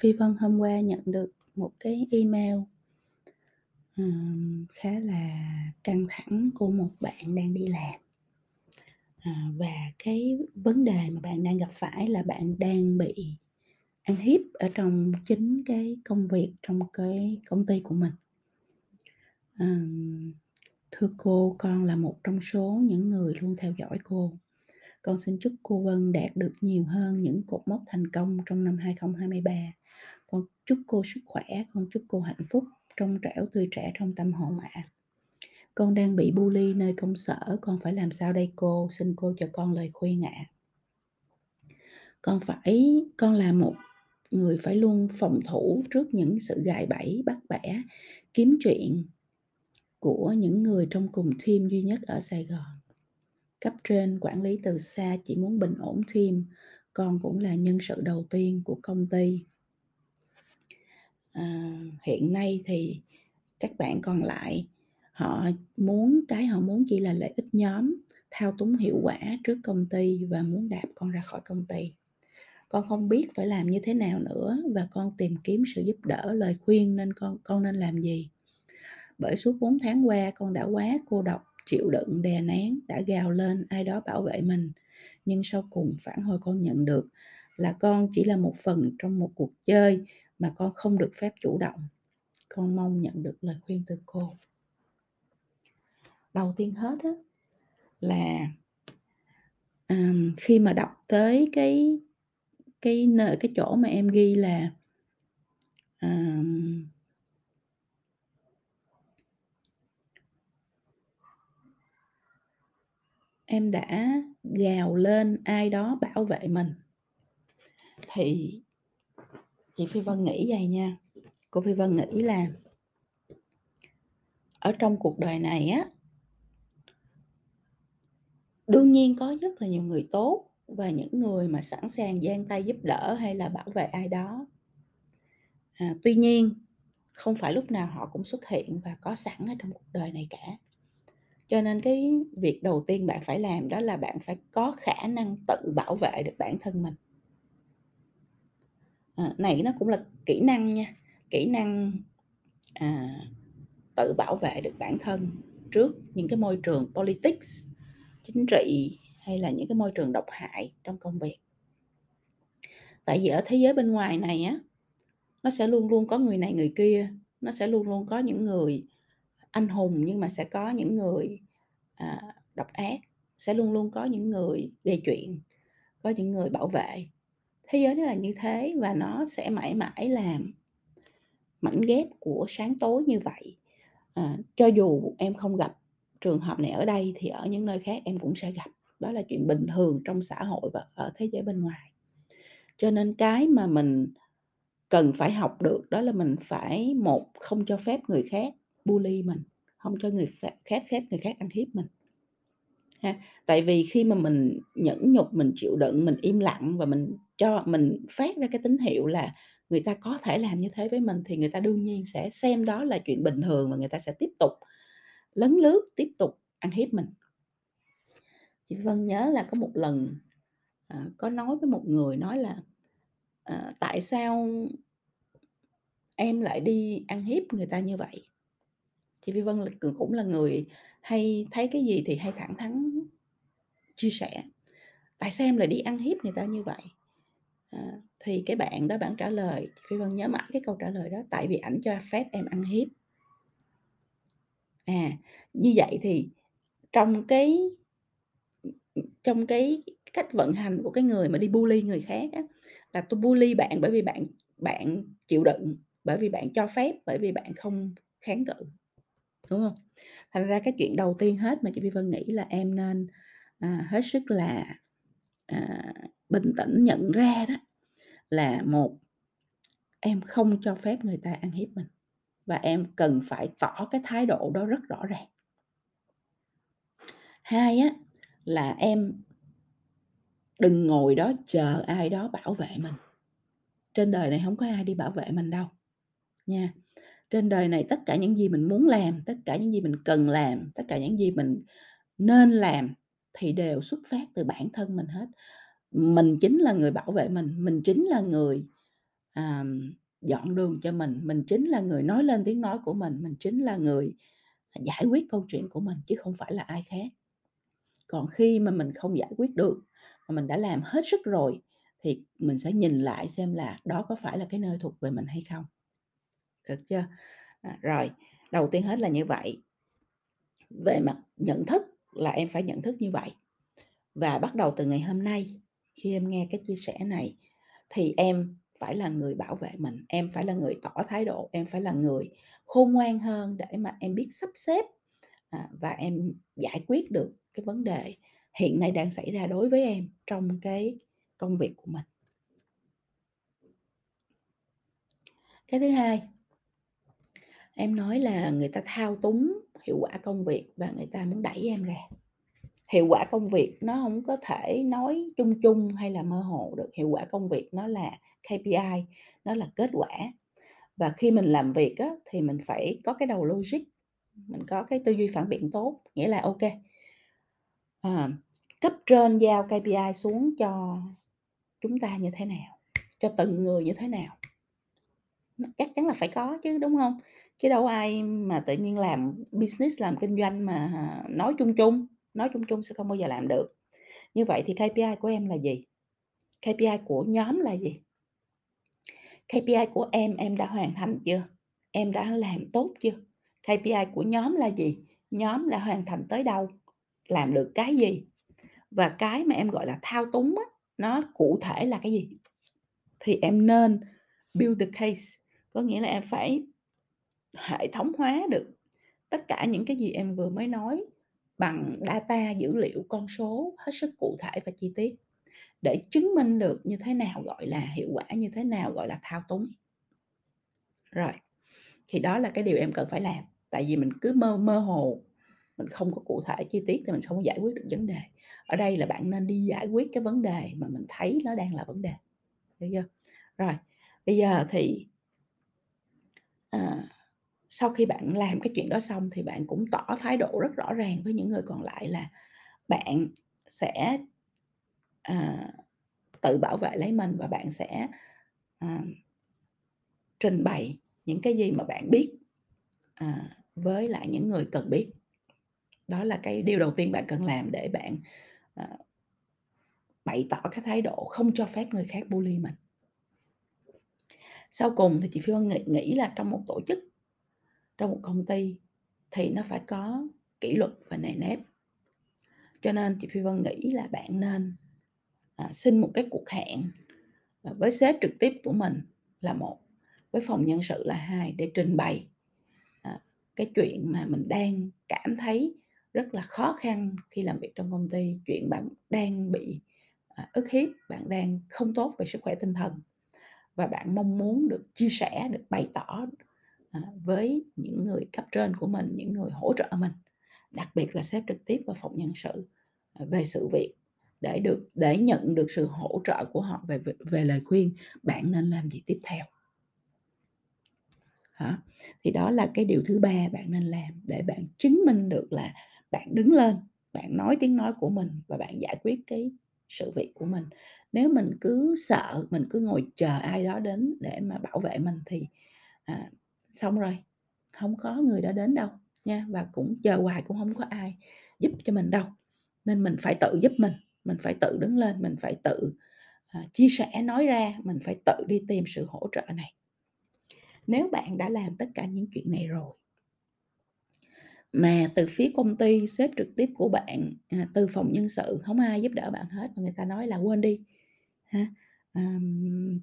Phi Vân hôm qua nhận được một cái email, um, khá là căng thẳng của một bạn đang đi làm. À, và cái vấn đề mà bạn đang gặp phải là bạn đang bị ăn hiếp ở trong chính cái công việc, trong cái công ty của mình. Ờm, thưa cô, con là một trong số những người luôn theo dõi cô. Con xin chúc cô Vân đạt được nhiều hơn những cột mốc thành công trong năm 2023. Con chúc cô sức khỏe, con chúc cô hạnh phúc, trong trẻo, tươi trẻ trong tâm hồn ạ. Con đang bị bully nơi công sở, con phải làm sao đây cô? Xin cô cho con lời khuyên ạ. Con phải con là một người phải luôn phòng thủ trước những sự gài bẫy, bắt bẻ, kiếm chuyện của những người trong cùng team duy nhất ở Sài Gòn. Cấp trên quản lý từ xa chỉ muốn bình ổn team, con cũng là nhân sự đầu tiên của công ty. À, hiện nay thì các bạn còn lại họ muốn cái họ muốn chỉ là lợi ích nhóm, thao túng hiệu quả trước công ty và muốn đạp con ra khỏi công ty. Con không biết phải làm như thế nào nữa và con tìm kiếm sự giúp đỡ, lời khuyên nên con con nên làm gì. Bởi suốt 4 tháng qua con đã quá cô độc, chịu đựng, đè nén, đã gào lên ai đó bảo vệ mình. Nhưng sau cùng phản hồi con nhận được là con chỉ là một phần trong một cuộc chơi mà con không được phép chủ động. Con mong nhận được lời khuyên từ cô. Đầu tiên hết á là um, khi mà đọc tới cái cái nơi cái chỗ mà em ghi là um, em đã gào lên ai đó bảo vệ mình thì chị Phi Vân nghĩ vậy nha. Cô Phi Vân nghĩ là ở trong cuộc đời này á đương nhiên có rất là nhiều người tốt và những người mà sẵn sàng giang tay giúp đỡ hay là bảo vệ ai đó. À, tuy nhiên không phải lúc nào họ cũng xuất hiện và có sẵn ở trong cuộc đời này cả. Cho nên cái việc đầu tiên bạn phải làm đó là bạn phải có khả năng tự bảo vệ được bản thân mình à, này nó cũng là kỹ năng nha kỹ năng à, tự bảo vệ được bản thân trước những cái môi trường politics chính trị hay là những cái môi trường độc hại trong công việc. Tại vì ở thế giới bên ngoài này á nó sẽ luôn luôn có người này người kia nó sẽ luôn luôn có những người anh hùng nhưng mà sẽ có những người à, độc ác sẽ luôn luôn có những người gây chuyện có những người bảo vệ thế giới nó là như thế và nó sẽ mãi mãi làm mảnh ghép của sáng tối như vậy. À, cho dù em không gặp trường hợp này ở đây thì ở những nơi khác em cũng sẽ gặp. Đó là chuyện bình thường trong xã hội và ở thế giới bên ngoài. Cho nên cái mà mình cần phải học được đó là mình phải một không cho phép người khác bully mình không cho người khác phép người khác ăn hiếp mình ha. Tại vì khi mà mình nhẫn nhục mình chịu đựng mình im lặng và mình cho mình phát ra cái tín hiệu là người ta có thể làm như thế với mình thì người ta đương nhiên sẽ xem đó là chuyện bình thường và người ta sẽ tiếp tục lấn lướt tiếp tục ăn hiếp mình. Chị Vân nhớ là có một lần à, có nói với một người nói là à, tại sao em lại đi ăn hiếp người ta như vậy? Chị Vi Vân là cũng là người hay thấy cái gì thì hay thẳng thắn chia sẻ. Tại sao em lại đi ăn hiếp người ta như vậy? À, thì cái bạn đó bạn trả lời phi vân nhớ mãi cái câu trả lời đó tại vì ảnh cho phép em ăn hiếp. À như vậy thì trong cái trong cái cách vận hành của cái người mà đi bully người khác á, là tôi bully bạn bởi vì bạn bạn chịu đựng bởi vì bạn cho phép bởi vì bạn không kháng cự đúng không? Thành ra cái chuyện đầu tiên hết mà chị Vi Vân nghĩ là em nên à, hết sức là à, bình tĩnh nhận ra đó là một, em không cho phép người ta ăn hiếp mình và em cần phải tỏ cái thái độ đó rất rõ ràng. Hai á, là em đừng ngồi đó chờ ai đó bảo vệ mình. Trên đời này không có ai đi bảo vệ mình đâu nha. Trên đời này tất cả những gì mình muốn làm, tất cả những gì mình cần làm, tất cả những gì mình nên làm thì đều xuất phát từ bản thân mình hết mình chính là người bảo vệ mình mình chính là người à, dọn đường cho mình, mình chính là người nói lên tiếng nói của mình, mình chính là người giải quyết câu chuyện của mình chứ không phải là ai khác. Còn khi mà mình không giải quyết được mà mình đã làm hết sức rồi thì mình sẽ nhìn lại xem là đó có phải là cái nơi thuộc về mình hay không. Được chưa? À, rồi, đầu tiên hết là như vậy. Về mặt nhận thức là em phải nhận thức như vậy. Và bắt đầu từ ngày hôm nay khi em nghe cái chia sẻ này thì em phải là người bảo vệ mình, em phải là người tỏ thái độ, em phải là người khôn ngoan hơn để mà em biết sắp xếp à, và em giải quyết được cái vấn đề hiện nay đang xảy ra đối với em trong cái công việc của mình. Cái thứ hai, em nói là người ta thao túng hiệu quả công việc và người ta muốn đẩy em ra. Hiệu quả công việc nó không có thể nói chung chung hay là mơ hồ được, hiệu quả công việc nó là KPI, nó là kết quả. Và khi mình làm việc á, thì mình phải có cái đầu logic, mình có cái tư duy phản biện tốt, nghĩa là ok à, cấp trên giao KPI xuống cho chúng ta như thế nào, cho từng người như thế nào. Chắc chắn là phải có chứ, đúng không Chứ đâu ai mà tự nhiên làm business, làm kinh doanh mà ờ, nói chung chung, nói chung chung sẽ không bao giờ làm được. Như vậy thì KPI của em là gì? KPI của nhóm là gì? KPI của em, em đã hoàn thành chưa? Em đã làm tốt chưa? KPI của nhóm là gì? Nhóm đã hoàn thành tới đâu? Làm được cái gì? Và cái mà em gọi là thao túng á, nó cụ thể là cái gì? Thì em nên build the case, có nghĩa là em phải hệ thống hóa được tất cả những cái gì em vừa mới nói bằng data dữ liệu con số hết sức cụ thể và chi tiết. Để chứng minh được như thế nào gọi là hiệu quả như thế nào gọi là thao túng. Rồi thì đó là cái điều em cần phải làm. Tại vì mình cứ mơ mơ hồ mình không có cụ thể chi tiết thì mình không giải quyết được vấn đề. Ở đây là bạn nên đi giải quyết cái vấn đề mà mình thấy nó đang là vấn đề. Được chưa? Rồi bây giờ thì à, sau khi bạn làm cái chuyện đó xong thì bạn cũng tỏ thái độ rất rõ ràng với những người còn lại là bạn sẽ à, tự bảo vệ lấy mình và bạn sẽ à, trình bày những cái gì mà bạn biết à, với lại những người cần biết. Đó là cái điều đầu tiên bạn cần làm để bạn à, bày tỏ cái thái độ không cho phép người khác bully mình. Sau cùng thì chị Phi Vân nghĩ, nghĩ là trong một tổ chức trong một công ty thì nó phải có kỷ luật và nề nếp. Cho nên chị Phi Vân nghĩ là bạn nên à, xin một cái cuộc hẹn à, với sếp trực tiếp của mình là một với phòng nhân sự là hai để trình bày à, cái chuyện mà mình đang cảm thấy rất là khó khăn khi làm việc trong công ty chuyện bạn đang bị à, ức hiếp bạn đang không tốt về sức khỏe tinh thần. Và bạn mong muốn được chia sẻ được bày tỏ à, với những người cấp trên của mình những người hỗ trợ mình. Đặc biệt là sếp trực tiếp và phòng nhân sự à, về sự việc để được để nhận được sự hỗ trợ của họ về về, về lời khuyên bạn nên làm gì tiếp theo? Hả? Thì đó là cái điều thứ ba bạn nên làm để bạn chứng minh được là bạn đứng lên bạn nói tiếng nói của mình và bạn giải quyết cái sự việc của mình. Nếu mình cứ sợ mình cứ ngồi chờ ai đó đến để mà bảo vệ mình thì à, xong rồi không có người đó đến đâu nha và cũng chờ hoài cũng không có ai giúp cho mình đâu. Nên mình phải tự giúp mình mình phải tự đứng lên mình phải tự uh, chia sẻ nói ra mình phải tự đi tìm sự hỗ trợ này. Nếu bạn đã làm tất cả những chuyện này rồi mà từ phía công ty sếp trực tiếp của bạn à, từ phòng nhân sự không ai giúp đỡ bạn hết mà người ta nói là quên đi ha à,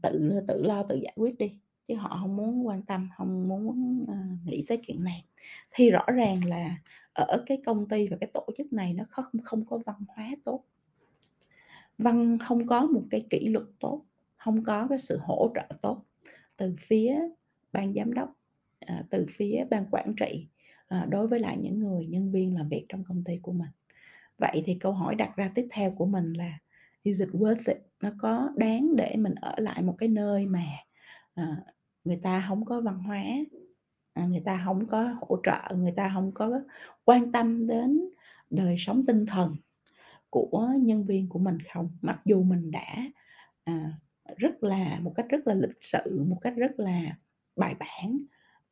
tự tự lo tự giải quyết đi chứ họ không muốn quan tâm không muốn uh, nghĩ tới chuyện này. Thì rõ ràng là ở cái công ty và cái tổ chức này nó không không có văn hóa tốt. Văn không có một cái kỷ luật tốt không có cái sự hỗ trợ tốt từ phía ban giám đốc ờ, từ phía ban quản trị ờ, đối với lại những người nhân viên làm việc trong công ty của mình. Vậy thì câu hỏi đặt ra tiếp theo của mình là is it worth it? Nó có đáng để mình ở lại một cái nơi mà à, người ta không có văn hóa à, người ta không có hỗ trợ người ta không có quan tâm đến đời sống tinh thần của nhân viên của mình không mặc dù mình đã à, rất là một cách rất là lịch sự, một cách rất là bài bản,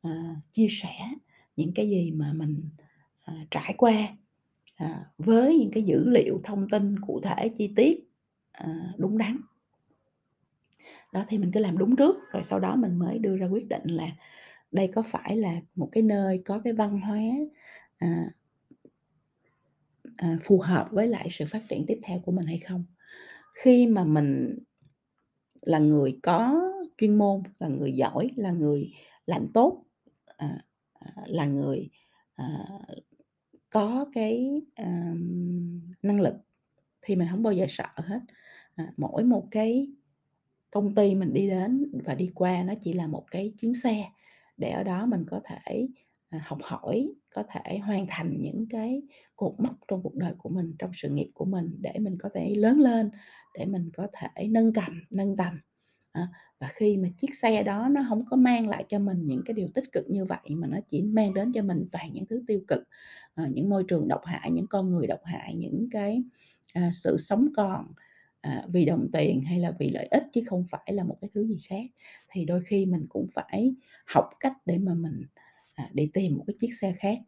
à, chia sẻ những cái gì mà mình, à, trải qua, à, với những cái dữ liệu, thông tin cụ thể, chi tiết, đúng đắn. Đó, thì mình cứ làm đúng trước, rồi sau đó mình mới đưa ra quyết định là đây có phải là một cái nơi có cái văn hóa, à à, phù hợp với lại sự phát triển tiếp theo của mình hay không. Khi mà mình là người có chuyên môn, là người giỏi, là người làm tốt, à, à là người, à, có cái, à, năng lực thì mình không bao giờ sợ hết. À, mỗi một cái công ty mình đi đến và đi qua nó chỉ là một cái chuyến xe để ở đó mình có thể, à, học hỏi, có thể hoàn thành những cái cột mốc trong cuộc đời của mình, trong sự nghiệp của mình để mình có thể lớn lên, để mình có thể nâng cầm, nâng tầm. À, và khi mà chiếc xe đó nó không có mang lại cho mình những cái điều tích cực như vậy, mà nó chỉ mang đến cho mình toàn những thứ tiêu cực, à, những môi trường độc hại, những con người độc hại, những cái, à, sự sống còn, à, vì đồng tiền hay là vì lợi ích chứ không phải là một cái thứ gì khác, thì đôi khi mình cũng phải học cách để mà mình, à, đi tìm một cái chiếc xe khác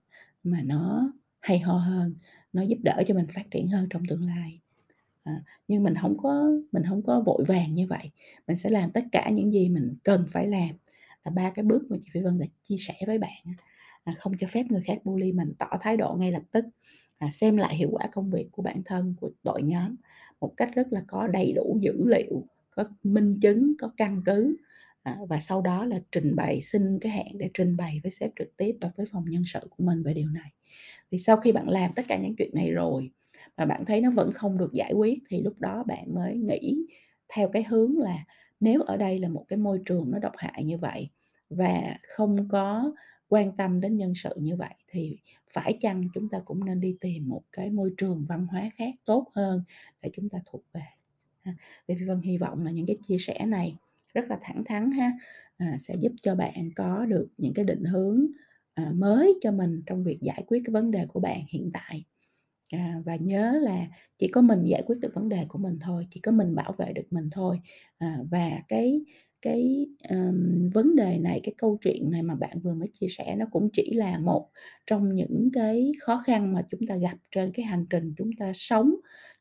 mà nó hay ho hơn, nó giúp đỡ cho mình phát triển hơn trong tương lai. À, nhưng mình không có mình không có vội vàng như vậy, mình sẽ làm tất cả những gì mình cần phải làm, là ba cái bước mà chị Phi Vân đã chia sẻ với bạn. À, không cho phép người khác bully mình, tỏ thái độ ngay lập tức, à, xem lại hiệu quả công việc của bản thân, của đội nhóm một cách rất là có đầy đủ dữ liệu, có minh chứng, có căn cứ, à, và sau đó là trình bày xin cái hẹn để trình bày với sếp trực tiếp và với phòng nhân sự của mình về điều này. Thì sau khi bạn làm tất cả những chuyện này rồi mà bạn thấy nó vẫn không được giải quyết thì lúc đó bạn mới nghĩ theo cái hướng là nếu ở đây là một cái môi trường nó độc hại như vậy và không có quan tâm đến nhân sự như vậy thì phải chăng chúng ta cũng nên đi tìm một cái môi trường văn hóa khác tốt hơn để chúng ta thuộc về. Thì Phi Vân hy vọng là những cái chia sẻ này rất là thẳng thắn ha, à, sẽ giúp cho bạn có được những cái định hướng, à, mới cho mình trong việc giải quyết cái vấn đề của bạn hiện tại. À, và nhớ là chỉ có mình giải quyết được vấn đề của mình thôi, chỉ có mình bảo vệ được mình thôi. À, và cái cái, um, vấn đề này, cái câu chuyện này mà bạn vừa mới chia sẻ nó cũng chỉ là một trong những cái khó khăn mà chúng ta gặp trên cái hành trình chúng ta sống,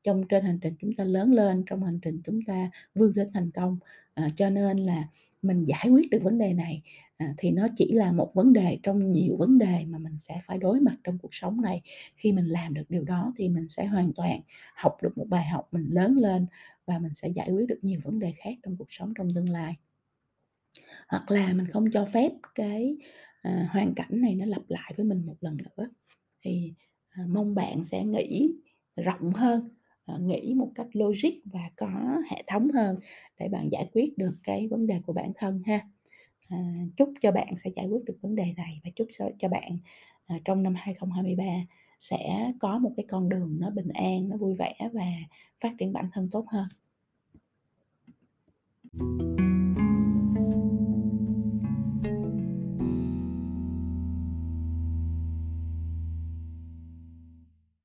trong trên hành trình chúng ta lớn lên, trong hành trình chúng ta vươn đến thành công. À, cho nên là mình giải quyết được vấn đề này, à, thì nó chỉ là một vấn đề trong nhiều vấn đề mà mình sẽ phải đối mặt trong cuộc sống này. Khi mình làm được điều đó thì mình sẽ hoàn toàn học được một bài học, mình lớn lên và mình sẽ giải quyết được nhiều vấn đề khác trong cuộc sống trong tương lai. Hoặc là mình không cho phép cái, à, hoàn cảnh này nó lặp lại với mình một lần nữa. Thì, à, mong bạn sẽ nghĩ rộng hơn, à, nghĩ một cách logic và có hệ thống hơn để bạn giải quyết được cái vấn đề của bản thân ha. À, chúc cho bạn sẽ giải quyết được vấn đề này và chúc cho cho bạn, à, trong năm 2023 sẽ có một cái con đường nó bình an, nó vui vẻ và phát triển bản thân tốt hơn.